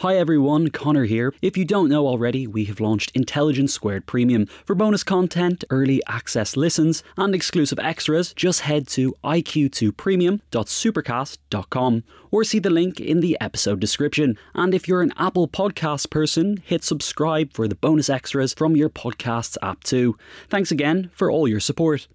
Hi everyone, Connor here. If you don't know already, we have launched Intelligence Squared Premium. For bonus content, early access listens, and exclusive extras, just head to iq2premium.supercast.com or see the link in the episode description. And if you're an Apple Podcast person, hit subscribe for the bonus extras from your podcasts app too. Thanks again for all your support.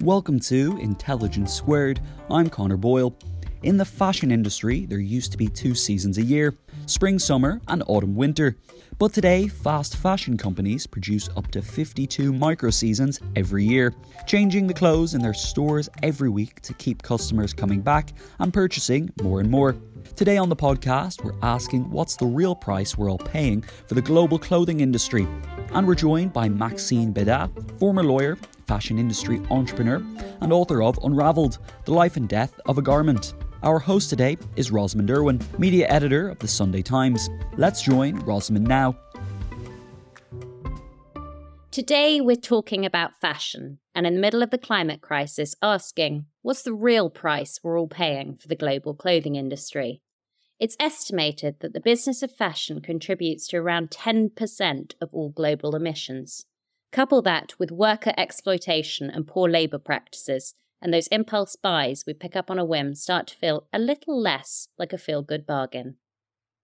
Welcome to Intelligence Squared. I'm Connor Boyle. In the fashion industry, there used to be two seasons a year spring, summer, and autumn, winter. But today, fast fashion companies produce up to 52 micro seasons every year, changing the clothes in their stores every week to keep customers coming back and purchasing more and more. Today on the podcast, we're asking what's the real price we're all paying for the global clothing industry. And we're joined by Maxine Bedat, former lawyer, fashion industry entrepreneur, and author of Unraveled The Life and Death of a Garment. Our host today is Rosamund Urwin, media editor of the Sunday Times. Let's join Rosamund now. Today, we're talking about fashion and in the middle of the climate crisis, asking what's the real price we're all paying for the global clothing industry? It's estimated that the business of fashion contributes to around 10% of all global emissions. Couple that with worker exploitation and poor labour practices, and those impulse buys we pick up on a whim start to feel a little less like a feel good bargain.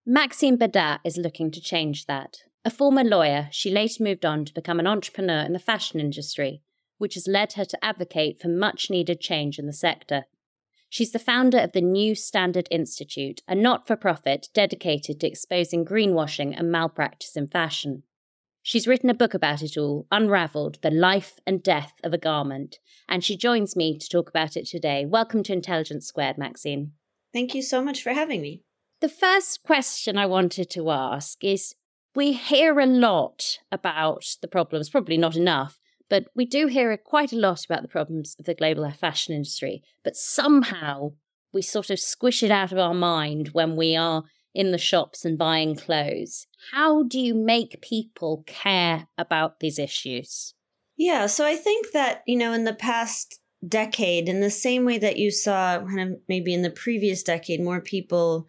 Maxine Bedat is looking to change that. A former lawyer, she later moved on to become an entrepreneur in the fashion industry, which has led her to advocate for much needed change in the sector. She's the founder of the New Standard Institute, a not for profit dedicated to exposing greenwashing and malpractice in fashion. She's written a book about it all, Unraveled The Life and Death of a Garment, and she joins me to talk about it today. Welcome to Intelligence Squared, Maxine. Thank you so much for having me. The first question I wanted to ask is we hear a lot about the problems, probably not enough, but we do hear quite a lot about the problems of the global fashion industry. But somehow we sort of squish it out of our mind when we are in the shops and buying clothes. How do you make people care about these issues? Yeah, so I think that, you know, in the past decade, in the same way that you saw kind of maybe in the previous decade, more people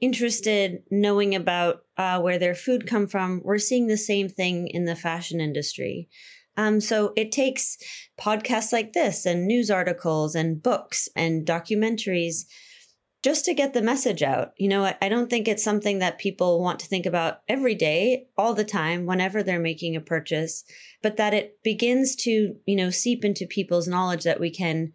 interested knowing about uh, where their food come from, we're seeing the same thing in the fashion industry. Um, so it takes podcasts like this and news articles and books and documentaries just to get the message out. You know, I, don't think it's something that people want to think about every day, all the time, whenever they're making a purchase, but that it begins to, you know, seep into people's knowledge that we can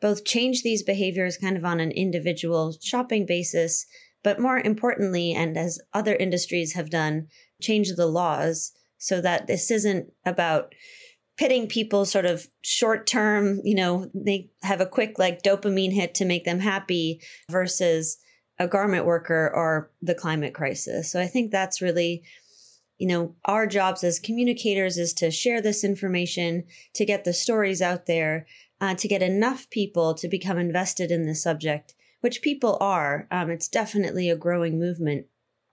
both change these behaviors kind of on an individual shopping basis, but more importantly, and as other industries have done, change the laws so that this isn't about pitting people sort of short term, you know, they have a quick like dopamine hit to make them happy versus a garment worker or the climate crisis. So I think that's really you know, our jobs as communicators is to share this information, to get the stories out there, uh, to get enough people to become invested in the subject, which people are. Um, it's definitely a growing movement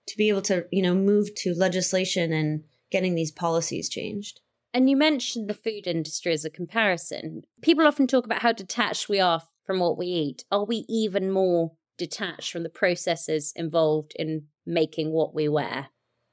to be able to, you know, move to legislation and getting these policies changed. And you mentioned the food industry as a comparison. People often talk about how detached we are from what we eat. Are we even more detached from the processes involved in making what we wear?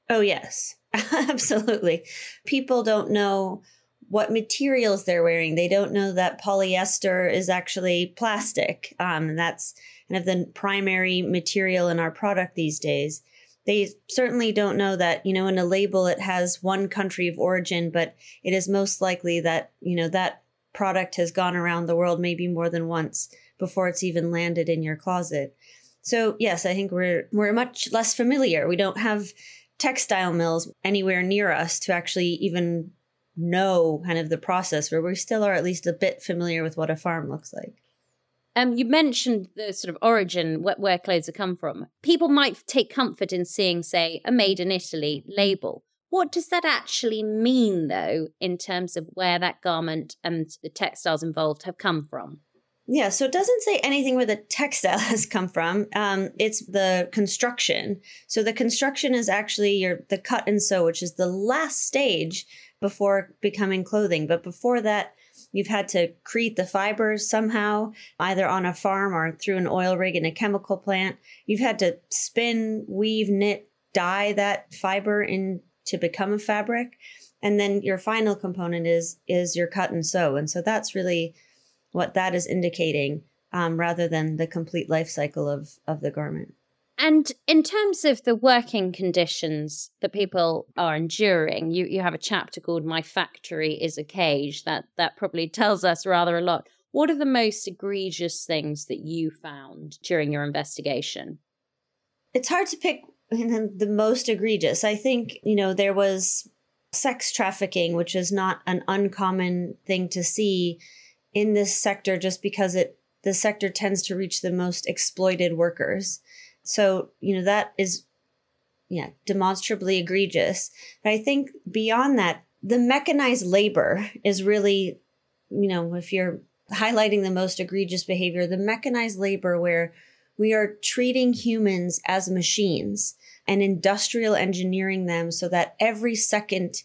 Oh, yes, absolutely. People don't know what materials they're wearing. They don't know that polyester is actually plastic. Um, and that's kind of the primary material in our product these days. They certainly don't know that, you know, in a label it has one country of origin, but it is most likely that, you know, that product has gone around the world maybe more than once before it's even landed in your closet. So yes, I think we're we're much less familiar. We don't have textile mills anywhere near us to actually even know kind of the process where we still are at least a bit familiar with what a farm looks like. Um, you mentioned the sort of origin where, where clothes have come from. People might take comfort in seeing, say, a made in Italy label. What does that actually mean, though, in terms of where that garment and the textiles involved have come from? Yeah, so it doesn't say anything where the textile has come from. Um, it's the construction. So the construction is actually your the cut and sew, which is the last stage before becoming clothing. But before that, you've had to create the fibers somehow, either on a farm or through an oil rig in a chemical plant. You've had to spin, weave, knit, dye that fiber in to become a fabric. And then your final component is is your cut and sew. And so that's really what that is indicating um, rather than the complete life cycle of, of the garment. And in terms of the working conditions that people are enduring, you, you have a chapter called My Factory is a Cage. That that probably tells us rather a lot. What are the most egregious things that you found during your investigation? It's hard to pick the most egregious. I think, you know, there was sex trafficking, which is not an uncommon thing to see in this sector just because it the sector tends to reach the most exploited workers. So, you know, that is yeah, demonstrably egregious. But I think beyond that, the mechanized labor is really, you know, if you're highlighting the most egregious behavior, the mechanized labor where we are treating humans as machines and industrial engineering them so that every second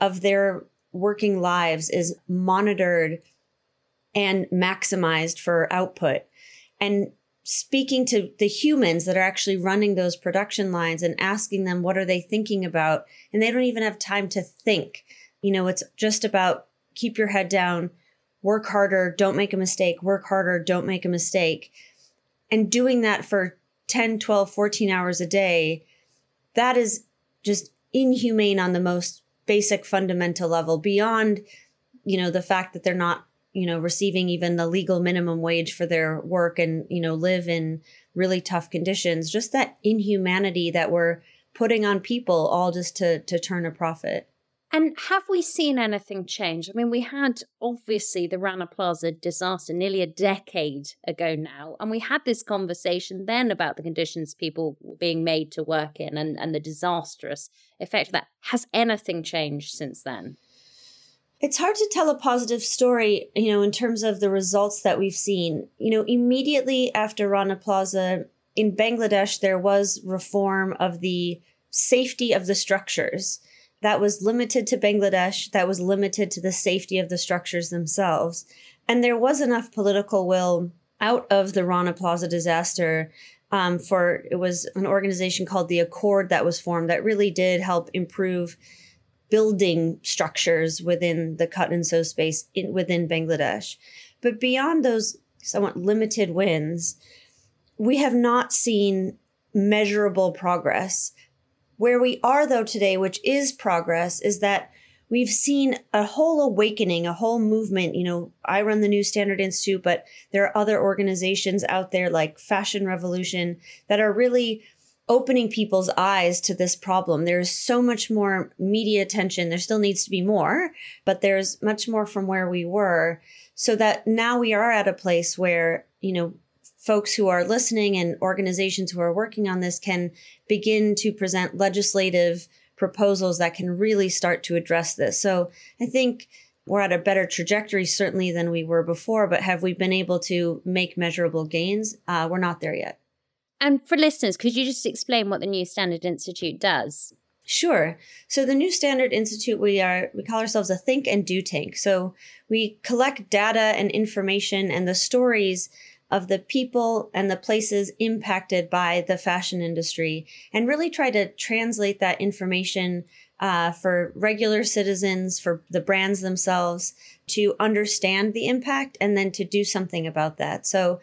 of their working lives is monitored and maximized for output. And speaking to the humans that are actually running those production lines and asking them what are they thinking about? And they don't even have time to think. You know it's just about keep your head down work harder don't make a mistake work harder don't make a mistake. And doing that for 10 12 14 hours a day that is just inhumane on the most basic fundamental level beyond you know the fact that they're not you know, receiving even the legal minimum wage for their work and, you know, live in really tough conditions. Just that inhumanity that we're putting on people all just to to turn a profit. And have we seen anything change? I mean, we had obviously the Rana Plaza disaster nearly a decade ago now, and we had this conversation then about the conditions people were being made to work in and, and the disastrous effect of that. Has anything changed since then? It's hard to tell a positive story, you know, in terms of the results that we've seen. You know, immediately after Rana Plaza in Bangladesh, there was reform of the safety of the structures. That was limited to Bangladesh, that was limited to the safety of the structures themselves. And there was enough political will out of the Rana Plaza disaster um, for it was an organization called the Accord that was formed that really did help improve building structures within the cut and sew space in, within Bangladesh. But beyond those somewhat limited wins, we have not seen measurable progress. Where we are, though, today, which is progress, is that we've seen a whole awakening, a whole movement. You know, I run the New Standard Institute, but there are other organizations out there like Fashion Revolution that are really opening people's eyes to this problem. There's so much more media attention. There still needs to be more, but there's much more from where we were. So that now we are at a place where, you know, folks who are listening and organizations who are working on this can begin to present legislative proposals that can really start to address this. So I think we're at a better trajectory, certainly, than we were before, but have we been able to make measurable gains? Uh, we're not there yet. And for listeners, could you just explain what the New Standard Institute does? Sure. So the New Standard Institute, we are we call ourselves a think and do tank. So we collect data and information and the stories of the people and the places impacted by the fashion industry, and really try to translate that information uh, for regular citizens, for the brands themselves, to understand the impact and then to do something about that. So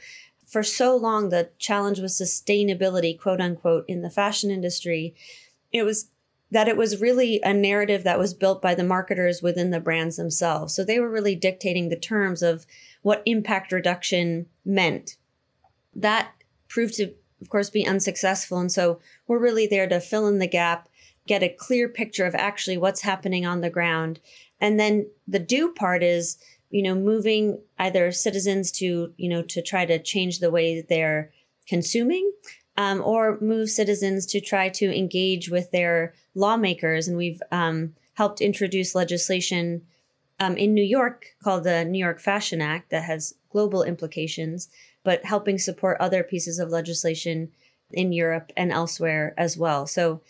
for so long the challenge was sustainability, quote unquote, in the fashion industry. It was that it was really a narrative that was built by the marketers within the brands themselves. So they were really dictating the terms of what impact reduction meant. That proved to, of course, be unsuccessful. And so we're really there to fill in the gap, get a clear picture of actually what's happening on the ground. And then the do part is, you know, moving either citizens to, you know, to try to change the way they're consuming um, or move citizens to try to engage with their lawmakers. And we've um, helped introduce legislation um, in New York called the New York Fashion Act that has global implications, but helping support other pieces of legislation in Europe and elsewhere as well. So,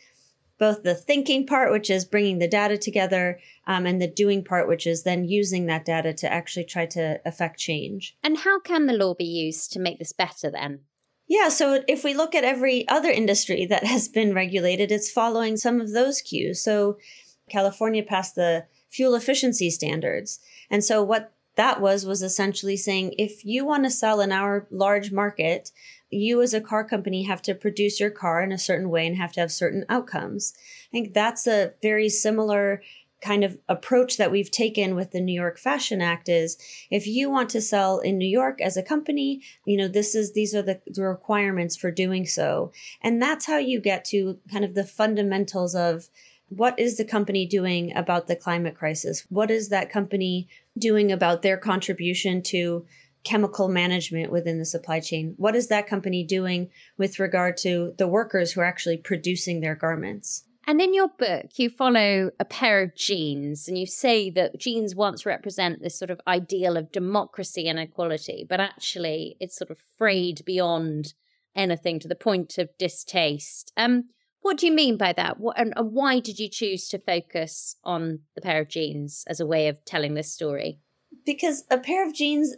both the thinking part, which is bringing the data together, um, and the doing part, which is then using that data to actually try to affect change. And how can the law be used to make this better then? Yeah, so if we look at every other industry that has been regulated, it's following some of those cues. So California passed the fuel efficiency standards. And so what that was was essentially saying if you want to sell in our large market, you as a car company have to produce your car in a certain way and have to have certain outcomes. I think that's a very similar kind of approach that we've taken with the New York Fashion Act is if you want to sell in New York as a company, you know, this is these are the, the requirements for doing so. And that's how you get to kind of the fundamentals of what is the company doing about the climate crisis? What is that company doing about their contribution to chemical management within the supply chain? What is that company doing with regard to the workers who are actually producing their garments? And in your book, you follow a pair of jeans, and you say that jeans once represent this sort of ideal of democracy and equality, but actually it's sort of frayed beyond anything to the point of distaste. Um, what do you mean by that? What, and, and why did you choose to focus on the pair of jeans as a way of telling this story? Because a pair of jeans,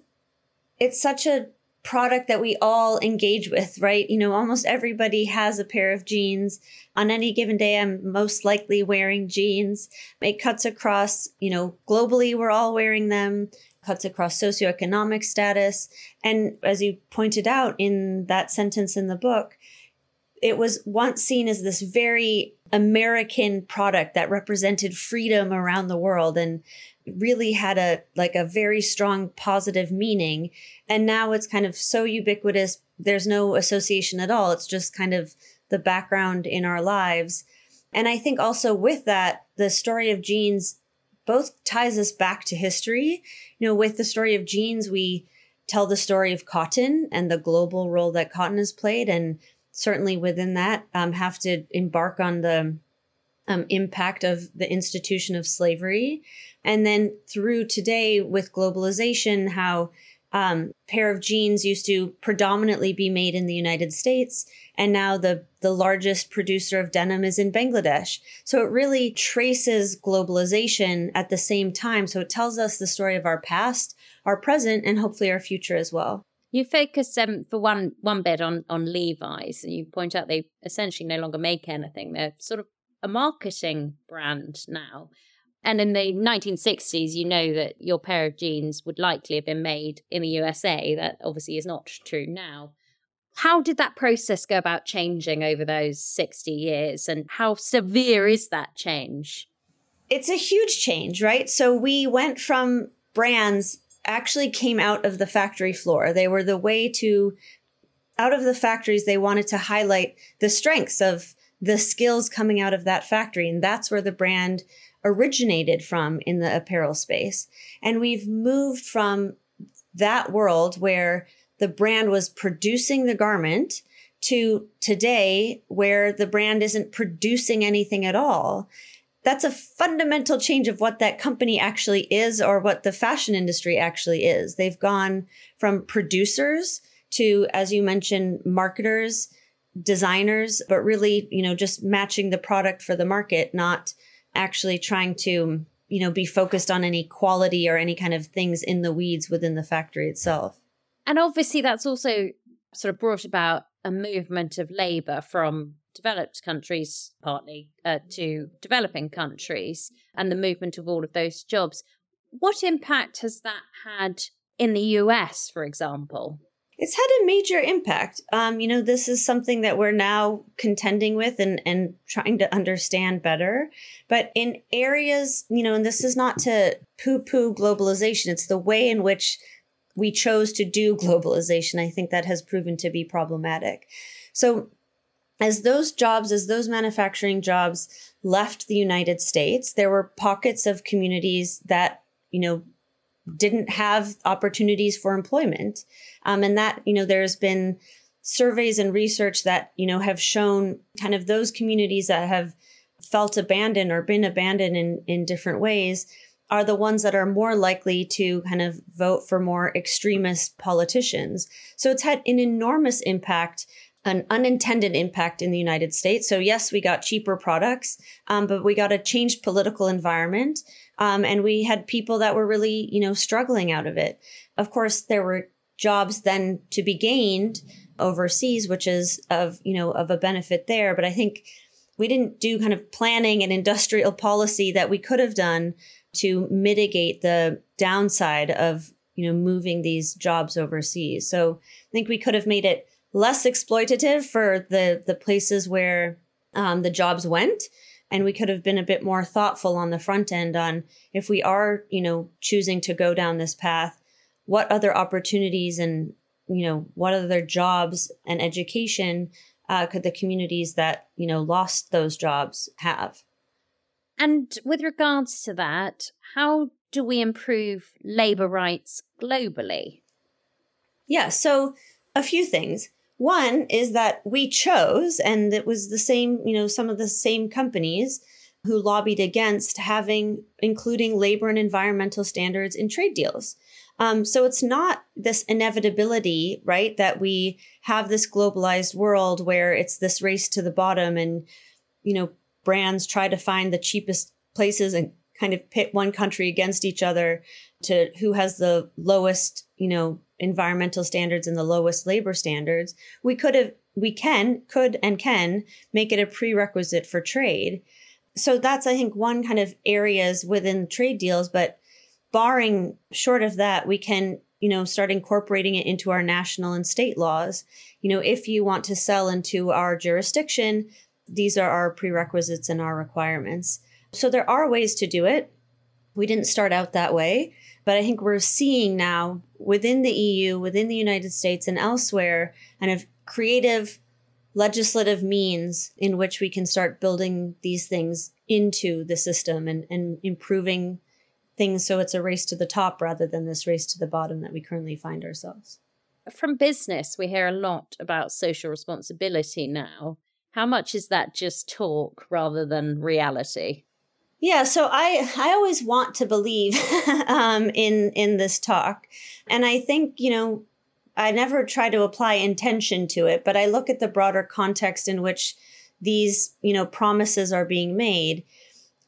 it's such a product that we all engage with, right? You know, almost everybody has a pair of jeans. On any given day, I'm most likely wearing jeans. It cuts across, you know, globally, we're all wearing them, cuts across socioeconomic status. And as you pointed out in that sentence in the book, it was once seen as this very American product that represented freedom around the world. And really had a like a very strong positive meaning. And now it's kind of so ubiquitous there's no association at all. It's just kind of the background in our lives. And i think also with that the story of jeans both ties us back to history. You know with the story of jeans we tell the story of cotton and the global role that cotton has played. And certainly within that um, have to embark on the um, impact of the institution of slavery. And then through today with globalization, how um, pair of jeans used to predominantly be made in the United States, and now the the largest producer of denim is in Bangladesh. So it really traces globalization at the same time. So it tells us the story of our past, our present, and hopefully our future as well. You focus um, for one one bit on on Levi's, and you point out they essentially no longer make anything. They're sort of a marketing brand now. And in the 1960s, you know that your pair of jeans would likely have been made in the USA. That obviously is not true now. How did that process go about changing over those 60 years? And how severe is that change? It's a huge change, right? So we went from brands actually came out of the factory floor. They were the way to, out of the factories, they wanted to highlight the strengths of the skills coming out of that factory. And that's where the brand originated from in the apparel space. And we've moved from that world where the brand was producing the garment to today where the brand isn't producing anything at all. That's a fundamental change of what that company actually is or what the fashion industry actually is. They've gone from producers to, as you mentioned, marketers designers, but really, you know, just matching the product for the market, not actually trying to, you know, be focused on any quality or any kind of things in the weeds within the factory itself. And obviously, that's also sort of brought about a movement of labor from developed countries, partly, uh, to developing countries, and the movement of all of those jobs. What impact has that had in the US, for example? It's had a major impact. Um, you know, this is something that we're now contending with and, and trying to understand better. But in areas, you know, and this is not to poo poo globalization, it's the way in which we chose to do globalization. I think that has proven to be problematic. So, as those jobs, as those manufacturing jobs left the United States, there were pockets of communities that, you know, didn't have opportunities for employment. Um, and that, you know, there's been surveys and research that, you know, have shown kind of those communities that have felt abandoned or been abandoned in, in different ways are the ones that are more likely to kind of vote for more extremist politicians. So it's had an enormous impact an unintended impact in the United States. So yes, we got cheaper products, um, but we got a changed political environment, um, and we had people that were really, you know, struggling out of it. Of course, there were jobs then to be gained overseas, which is of, you know, of a benefit there. But I think we didn't do kind of planning and industrial policy that we could have done to mitigate the downside of, you know, moving these jobs overseas. So I think we could have made it less exploitative for the the places where um, the jobs went and we could have been a bit more thoughtful on the front end on if we are you know choosing to go down this path what other opportunities and you know what other jobs and education uh, could the communities that you know lost those jobs have? And with regards to that how do we improve labor rights globally? Yeah so a few things one is that we chose, and it was the same, you know, some of the same companies who lobbied against having, including labor and environmental standards in trade deals. Um, so it's not this inevitability, right, that we have this globalized world where it's this race to the bottom and, you know, brands try to find the cheapest places and kind of pit one country against each other to who has the lowest, you know, environmental standards and the lowest labor standards, we could have, we can, could, and can make it a prerequisite for trade. So that's, I think, one kind of areas within trade deals. But barring short of that, we can, you know, start incorporating it into our national and state laws. You know, if you want to sell into our jurisdiction, these are our prerequisites and our requirements. So there are ways to do it. We didn't start out that way. But I think we're seeing now within the EU, within the United States, and elsewhere, kind of creative legislative means in which we can start building these things into the system and, and improving things so it's a race to the top rather than this race to the bottom that we currently find ourselves. From business, we hear a lot about social responsibility now. How much is that just talk rather than reality? Yeah, so I I always want to believe um, in in this talk, and I think you know I never try to apply intention to it, but I look at the broader context in which these you know promises are being made,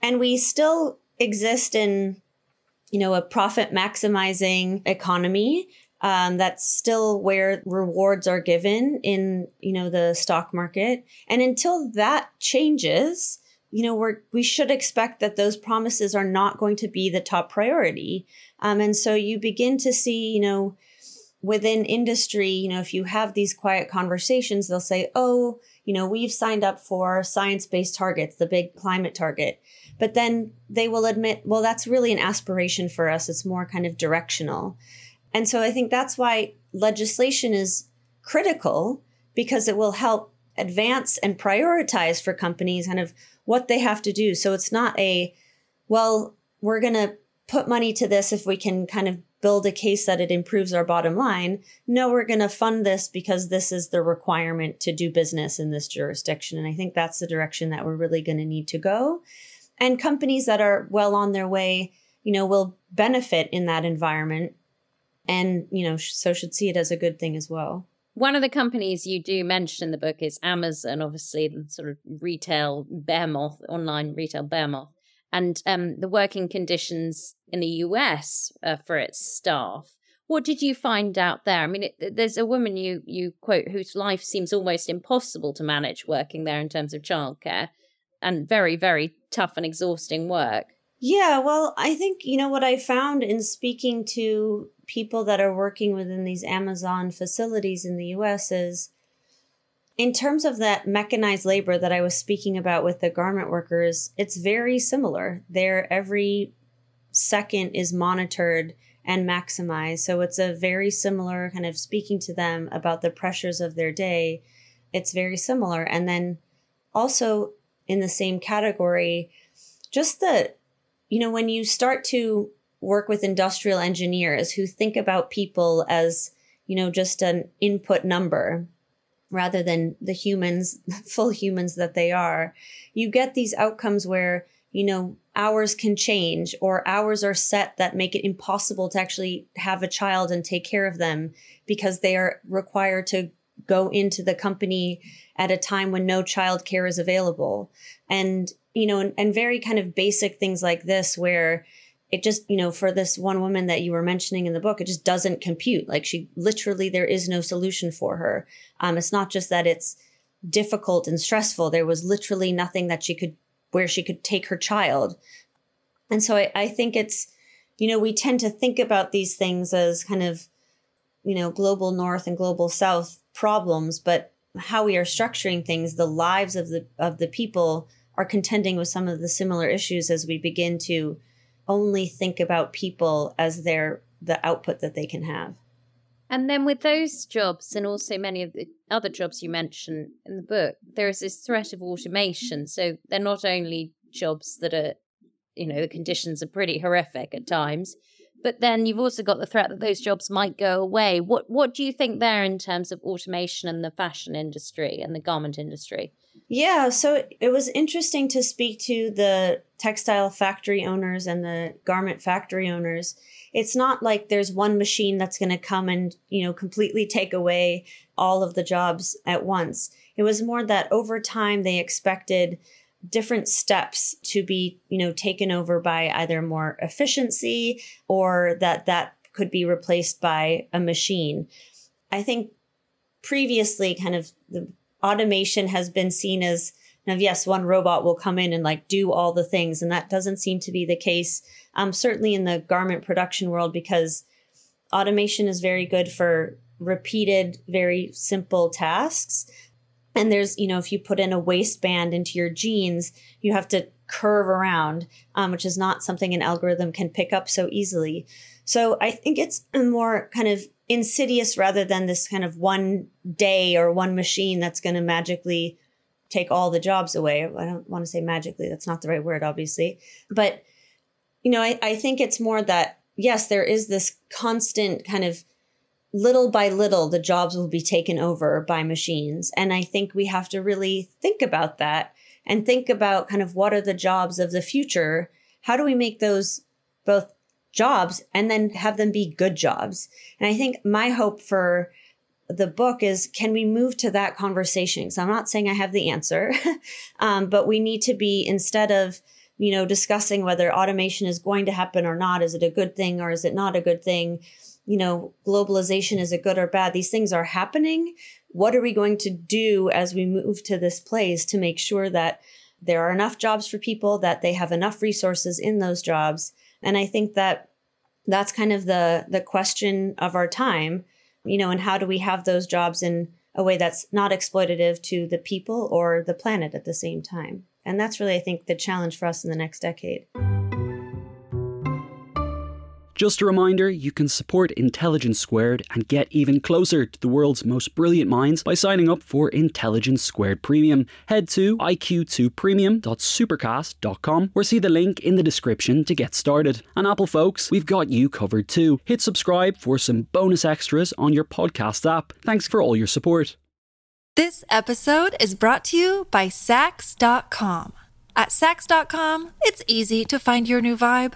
and we still exist in you know a profit maximizing economy. Um, that's still where rewards are given in you know the stock market, and until that changes you know, we're, we should expect that those promises are not going to be the top priority. Um, and so you begin to see, you know, within industry, you know, if you have these quiet conversations, they'll say, oh, you know, we've signed up for science based targets, the big climate target. But then they will admit, well, that's really an aspiration for us. It's more kind of directional. And so I think that's why legislation is critical because it will help advance and prioritize for companies kind of what they have to do. So it's not a, well, we're going to put money to this if we can kind of build a case that it improves our bottom line. No, we're going to fund this because this is the requirement to do business in this jurisdiction. And I think that's the direction that we're really going to need to go. And companies that are well on their way, you know, will benefit in that environment and, you know, so should see it as a good thing as well. One of the companies you do mention in the book is Amazon, obviously the sort of retail behemoth, online retail behemoth, and um, the working conditions in the US uh, for its staff. What did you find out there? I mean, it, there's a woman you you quote whose life seems almost impossible to manage working there in terms of childcare, and very very tough and exhausting work. Yeah, well, I think, you know, what I found in speaking to people that are working within these Amazon facilities in the US is in terms of that mechanized labor that I was speaking about with the garment workers, it's very similar. Their every second is monitored and maximized. So it's a very similar kind of speaking to them about the pressures of their day. It's very similar. And then also in the same category, just the, you know, when you start to work with industrial engineers who think about people as, you know, just an input number rather than the humans, full humans that they are, you get these outcomes where, you know, hours can change or hours are set that make it impossible to actually have a child and take care of them because they are required to go into the company at a time when no child care is available. And, you know, and, and very kind of basic things like this where, it just, you know, for this one woman that you were mentioning in the book, it just doesn't compute. Like she literally, there is no solution for her. Um, it's not just that it's difficult and stressful. There was literally nothing that she could, where she could take her child. And so I, I think it's, you know, we tend to think about these things as kind of, you know, global north and global south problems, but how we are structuring things, the lives of the of the people are contending with some of the similar issues as we begin to only think about people as their the output that they can have. And then with those jobs and also many of the other jobs you mention in the book, there is this threat of automation. So they're not only jobs that are, you know, the conditions are pretty horrific at times, but then you've also got the threat that those jobs might go away. What what do you think there in terms of automation and the fashion industry and the garment industry? Yeah, so it was interesting to speak to the textile factory owners and the garment factory owners. It's not like there's one machine that's going to come and, you know, completely take away all of the jobs at once. It was more that over time they expected different steps to be, you know, taken over by either more efficiency or that that could be replaced by a machine. I think previously kind of the automation has been seen as now, yes, one robot will come in and like do all the things, and that doesn't seem to be the case. Um, certainly in the garment production world, because automation is very good for repeated, very simple tasks. And there's, you know, if you put in a waistband into your jeans, you have to curve around, um, which is not something an algorithm can pick up so easily. So I think it's a more kind of insidious rather than this kind of one day or one machine that's going to magically take all the jobs away. I don't want to say magically, that's not the right word, obviously. But, you know, I, I think it's more that, yes, there is this constant kind of little by little, the jobs will be taken over by machines. And I think we have to really think about that and think about kind of what are the jobs of the future? How do we make those both jobs and then have them be good jobs. And I think my hope for the book is can we move to that conversation? So I'm not saying I have the answer, um, but we need to be instead of you know discussing whether automation is going to happen or not. Is it a good thing or is it not a good thing? You know, globalization is it good or bad? These things are happening. What are we going to do as we move to this place to make sure that there are enough jobs for people, that they have enough resources in those jobs, and I think that that's kind of the the question of our time, you know, and how do we have those jobs in a way that's not exploitative to the people or the planet at the same time? And that's really I think the challenge for us in the next decade. Just a reminder you can support Intelligence Squared and get even closer to the world's most brilliant minds by signing up for Intelligence Squared Premium. Head to iq2premium.supercast.com or see the link in the description to get started. And Apple folks, we've got you covered too. Hit subscribe for some bonus extras on your podcast app. Thanks for all your support. This episode is brought to you by Saks.com. At Saks.com, it's easy to find your new vibe.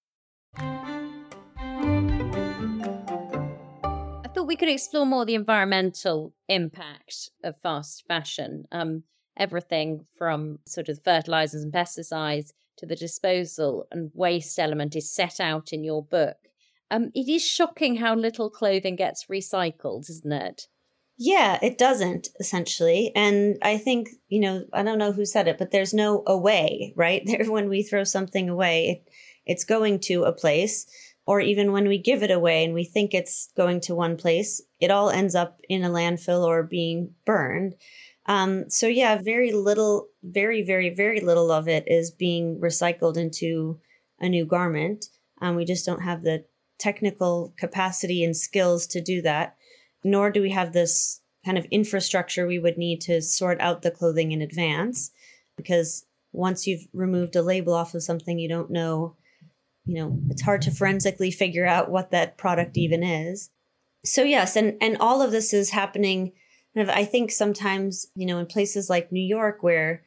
We could explore more the environmental impact of fast fashion. Um, everything from sort of fertilizers and pesticides to the disposal and waste element is set out in your book. Um, it is shocking how little clothing gets recycled, isn't it? Yeah, it doesn't essentially. And I think, you know, I don't know who said it, but there's no away, right? There when we throw something away, it, it's going to a place or even when we give it away and we think it's going to one place, it all ends up in a landfill or being burned. Um, so yeah, very little, very, very, very little of it is being recycled into a new garment. Um, we just don't have the technical capacity and skills to do that, nor do we have this kind of infrastructure we would need to sort out the clothing in advance. Because once you've removed a label off of something, you don't know you know, it's hard to forensically figure out what that product even is. So yes, and and all of this is happening. I think sometimes you know in places like New York where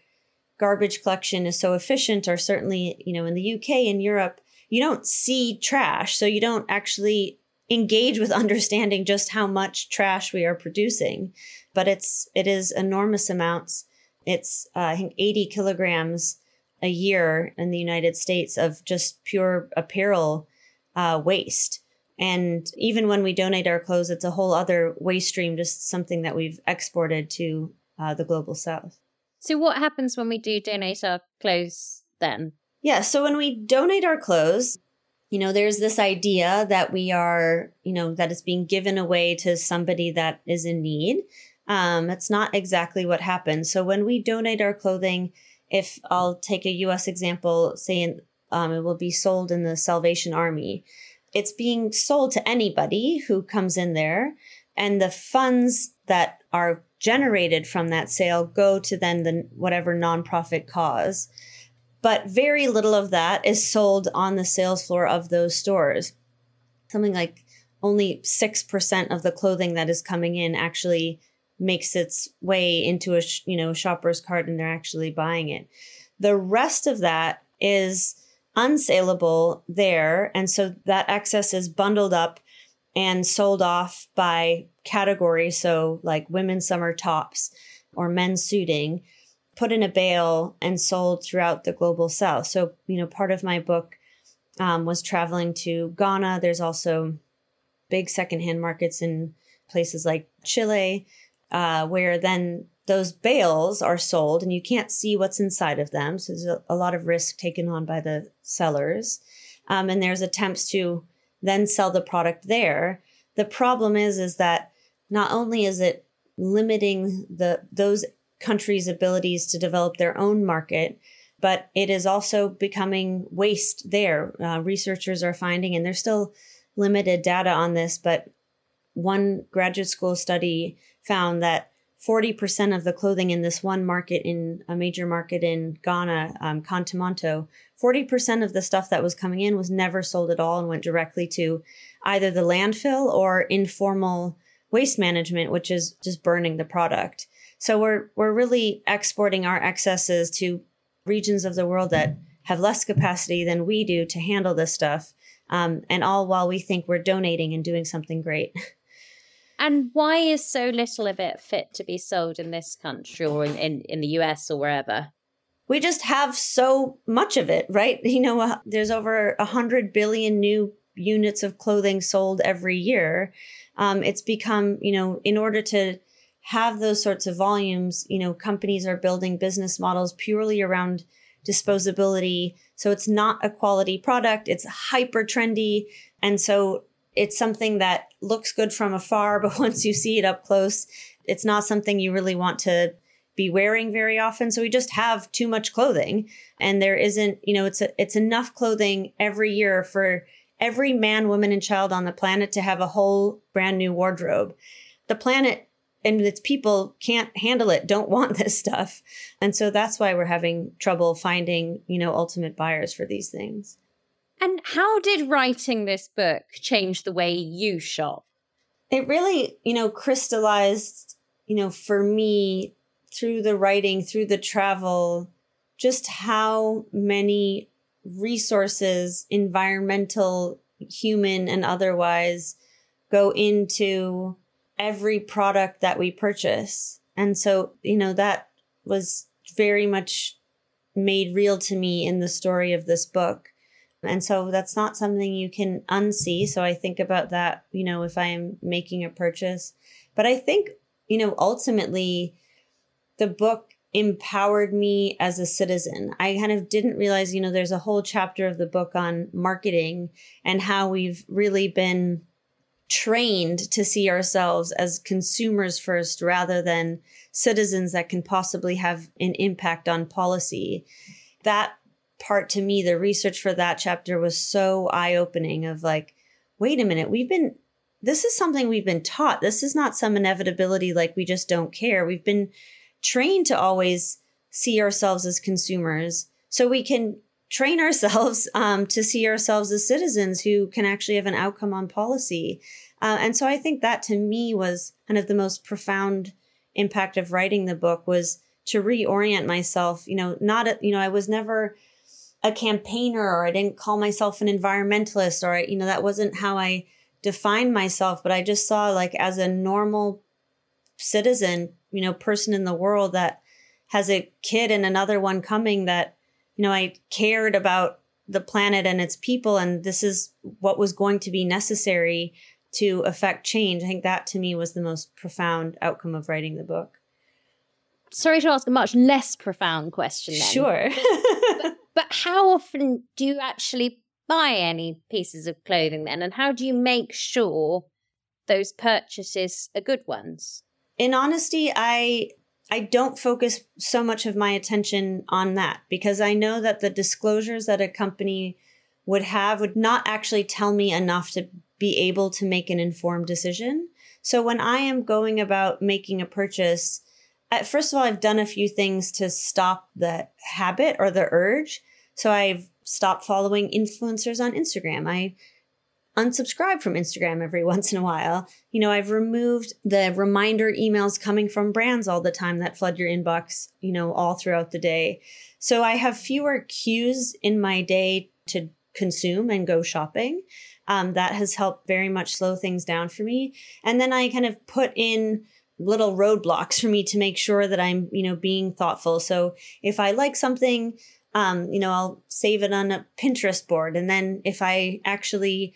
garbage collection is so efficient, or certainly you know in the UK and Europe, you don't see trash, so you don't actually engage with understanding just how much trash we are producing. But it's it is enormous amounts. It's uh, I think 80 kilograms a year in the United States of just pure apparel uh, waste. And even when we donate our clothes, it's a whole other waste stream, just something that we've exported to uh, the global south. So, what happens when we do donate our clothes then? Yeah, so when we donate our clothes, you know, there's this idea that we are, you know, that it's being given away to somebody that is in need. Um, that's not exactly what happens. So when we donate our clothing, if I'll take a US example, saying um, it will be sold in the Salvation Army, it's being sold to anybody who comes in there. And the funds that are generated from that sale go to then the whatever nonprofit cause. But very little of that is sold on the sales floor of those stores. Something like only 6% of the clothing that is coming in actually makes its way into a you know shopper's cart and they're actually buying it. The rest of that is unsaleable there, and so that excess is bundled up and sold off by category. So like women's summer tops or men's suiting, put in a bale and sold throughout the global south. So you know part of my book um, was traveling to Ghana. There's also big secondhand markets in places like Chile uh, where then those bales are sold and you can't see what's inside of them. So there's a, lot of risk taken on by the sellers. Um, and there's attempts to then sell the product there. The problem is, is that not only is it limiting the those countries' abilities to develop their own market, but it is also becoming waste there. Uh, researchers are finding, and there's still limited data on this, but one graduate school study found that 40% of the clothing in this one market in a major market in Ghana, um, 40% of the stuff that was coming in was never sold at all and went directly to either the landfill or informal waste management, which is just burning the product. So we're we're really exporting our excesses to regions of the world that have less capacity than we do to handle this stuff, um, and all while we think we're donating and doing something great. And why is so little of it fit to be sold in this country or in, in, in the US or wherever? We just have so much of it, right? You know, uh, there's over a hundred billion new units of clothing sold every year. Um, it's become, you know, in order to have those sorts of volumes, you know, companies are building business models purely around disposability. So it's not a quality product, it's hyper trendy. And so it's something that looks good from afar, but once you see it up close, it's not something you really want to be wearing very often. So we just have too much clothing and there isn't, you know, it's a, it's enough clothing every year for every man, woman, and child on the planet to have a whole brand new wardrobe. The planet and its people can't handle it, don't want this stuff. And so that's why we're having trouble finding, you know, ultimate buyers for these things. And how did writing this book change the way you shop? It really, you know, crystallized, you know, for me through the writing, through the travel, just how many resources, environmental, human, and otherwise, go into every product that we purchase. And so, you know, that was very much made real to me in the story of this book. And so that's not something you can unsee. So I think about that, you know, if I am making a purchase. But I think, you know, ultimately the book empowered me as a citizen. I kind of didn't realize, you know, there's a whole chapter of the book on marketing and how we've really been trained to see ourselves as consumers first rather than citizens that can possibly have an impact on policy. That part to me, the research for that chapter was so eye opening of like, wait a minute, we've been, this is something we've been taught. This is not some inevitability like we just don't care. We've been trained to always see ourselves as consumers so we can train ourselves um, to see ourselves as citizens who can actually have an outcome on policy. Uh, and so I think that to me was kind of the most profound impact of writing the book was to reorient myself. You know, not, you know, I was never a campaigner or I didn't call myself an environmentalist or, you know, that wasn't how I defined myself, but I just saw like as a normal citizen, you know, person in the world that has a kid and another one coming that you know, I cared about the planet and its people, and this is what was going to be necessary to affect change. I think that to me was the most profound outcome of writing the book. Sorry to ask a much less profound question then. Sure. but, but how often do you actually buy any pieces of clothing then? And how do you make sure those purchases are good ones? In honesty, I I don't focus so much of my attention on that because I know that the disclosures that a company would have would not actually tell me enough to be able to make an informed decision. So when I am going about making a purchase, first of all, I've done a few things to stop the habit or the urge. So I've stopped following influencers on Instagram. I unsubscribe from Instagram every once in a while. You know, I've removed the reminder emails coming from brands all the time that flood your inbox, you know, all throughout the day. So I have fewer cues in my day to consume and go shopping. Um, that has helped very much slow things down for me. And then I kind of put in little roadblocks for me to make sure that I'm, you know, being thoughtful. So if I like something, um, you know, I'll save it on a Pinterest board. And then if I actually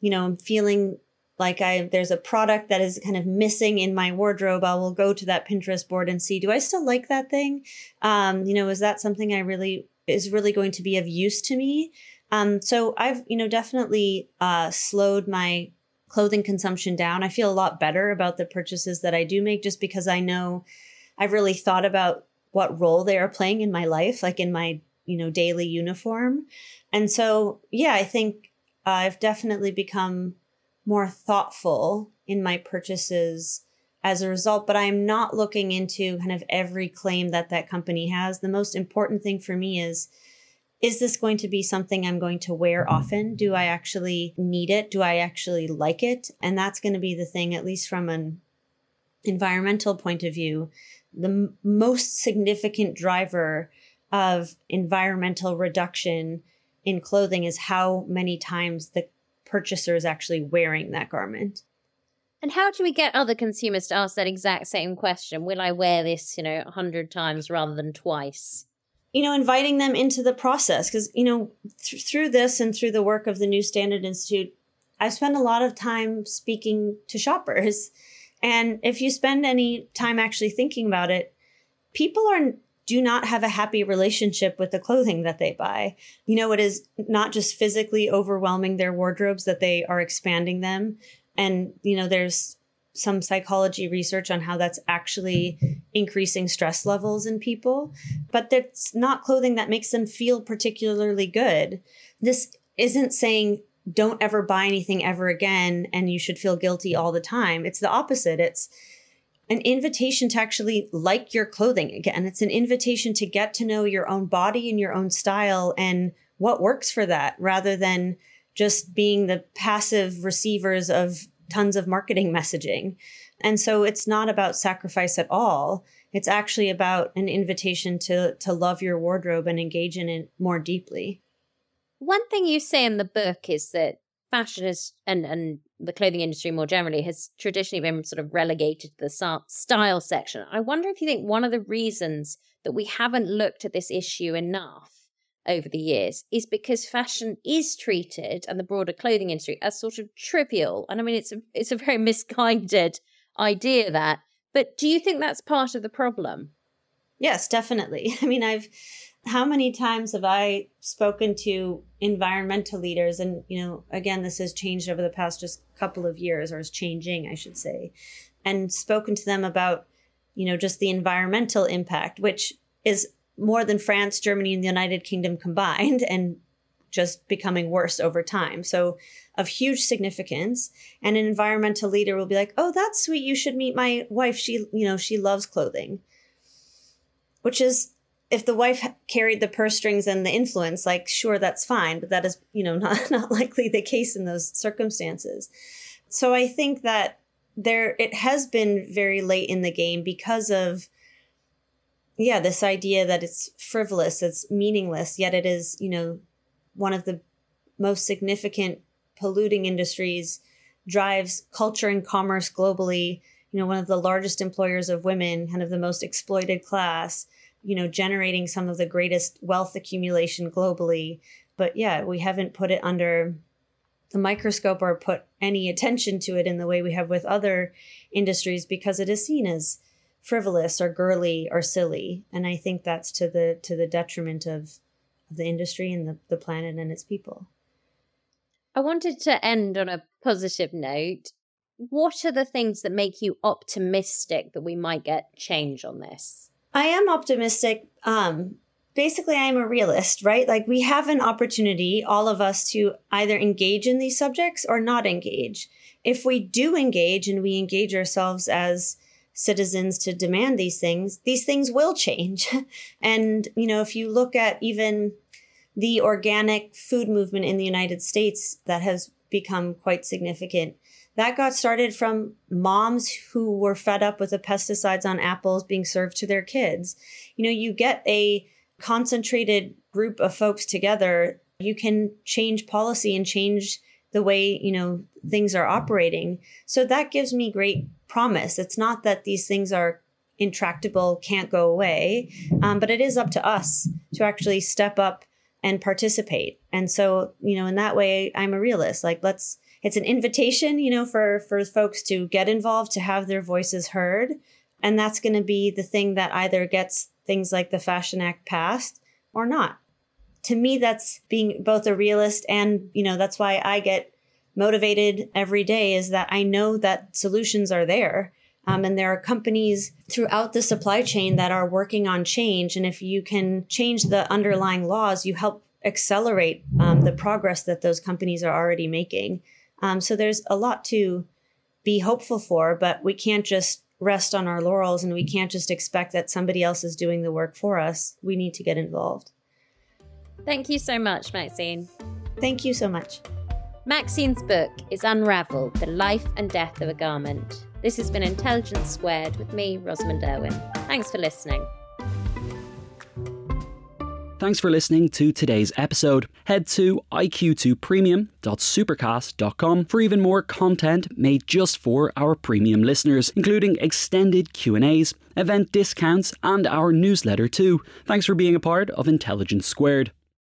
you know, I'm feeling like I there's a product that is kind of missing in my wardrobe, I will go to that Pinterest board and see, do I still like that thing? Um, you know, is that something I really is really going to be of use to me? Um, so I've, you know, definitely uh, slowed my clothing consumption down. I feel a lot better about the purchases that I do make just because I know I've really thought about what role they are playing in my life, like in my, you know, daily uniform. And so, yeah, I think I've definitely become more thoughtful in my purchases as a result, but I'm not looking into kind of every claim that that company has. The most important thing for me is is this going to be something I'm going to wear mm-hmm. often? Do I actually need it? Do I actually like it? And that's going to be the thing, at least from an environmental point of view. The m- most significant driver of environmental reduction in clothing is how many times the purchaser is actually wearing that garment. And how do we get other consumers to ask that exact same question? Will I wear this, you know, a hundred times rather than twice? You know, inviting them into the process because, you know, th- through this and through the work of the New Standard Institute, I spend a lot of time speaking to shoppers. And if you spend any time actually thinking about it, people are do not have a happy relationship with the clothing that they buy. You know, it is not just physically overwhelming their wardrobes that they are expanding them. And, you know, there's some psychology research on how that's actually increasing stress levels in people, but that's not clothing that makes them feel particularly good. This isn't saying don't ever buy anything ever again and you should feel guilty all the time. It's the opposite. It's an invitation to actually like your clothing again. It's an invitation to get to know your own body and your own style and what works for that rather than just being the passive receivers of tons of marketing messaging. And so it's not about sacrifice at all. It's actually about an invitation to to love your wardrobe and engage in it more deeply. One thing you say in the book is that fashion is and and the clothing industry more generally has traditionally been sort of relegated to the style section. I wonder if you think one of the reasons that we haven't looked at this issue enough over the years is because fashion is treated and the broader clothing industry as sort of trivial. And I mean it's a it's a very misguided idea that. But do you think that's part of the problem? Yes, definitely. I mean, I've how many times have I spoken to environmental leaders? And, you know, again, this has changed over the past just couple of years, or is changing, I should say, and spoken to them about, you know, just the environmental impact, which is more than France, Germany, and the United Kingdom combined, and just becoming worse over time. So, of huge significance. And an environmental leader will be like, oh, that's sweet. You should meet my wife. She, you know, she loves clothing. Which is if the wife carried the purse strings and the influence, like sure, that's fine, but that is, you know, not not likely the case in those circumstances. So I think that there it has been very late in the game because of yeah, this idea that it's frivolous, it's meaningless, yet it is, you know, one of the most significant polluting industries, drives culture and commerce globally, you know, one of the largest employers of women, kind of the most exploited class you know, generating some of the greatest wealth accumulation globally. But yeah, we haven't put it under the microscope or put any attention to it in the way we have with other industries because it is seen as frivolous or girly or silly. And I think that's to the to the detriment of, of the industry and the, the planet and its people. I wanted to end on a positive note. What are the things that make you optimistic that we might get change on this? I am optimistic. Um, basically, I'm a realist, right? Like, we have an opportunity, all of us, to either engage in these subjects or not engage. If we do engage and we engage ourselves as citizens to demand these things, these things will change. and, you know, if you look at even the organic food movement in the United States that has become quite significant, that got started from moms who were fed up with the pesticides on apples being served to their kids. You know, you get a concentrated group of folks together, you can change policy and change the way, you know, things are operating. So that gives me great promise. It's not that these things are intractable, can't go away, um, but it is up to us to actually step up and participate. And so, you know, in that way, I'm a realist. Like, let's it's an invitation, you know, for for folks to get involved, to have their voices heard, and that's going to be the thing that either gets things like the Fashion Act passed or not. To me, that's being both a realist and, you know, that's why I get motivated every day is that I know that solutions are there. Um, and there are companies throughout the supply chain that are working on change. And if you can change the underlying laws, you help accelerate um, the progress that those companies are already making. Um, so there's a lot to be hopeful for, but we can't just rest on our laurels and we can't just expect that somebody else is doing the work for us. We need to get involved. Thank you so much, Maxine. Thank you so much. Maxine's book is Unraveled The Life and Death of a Garment. This has been Intelligence Squared with me, Rosamund Urwin. Thanks for listening. Thanks for listening to today's episode. Head to iq2premium.supercast.com for even more content made just for our premium listeners, including extended Q&As, event discounts, and our newsletter too. Thanks for being a part of Intelligence Squared.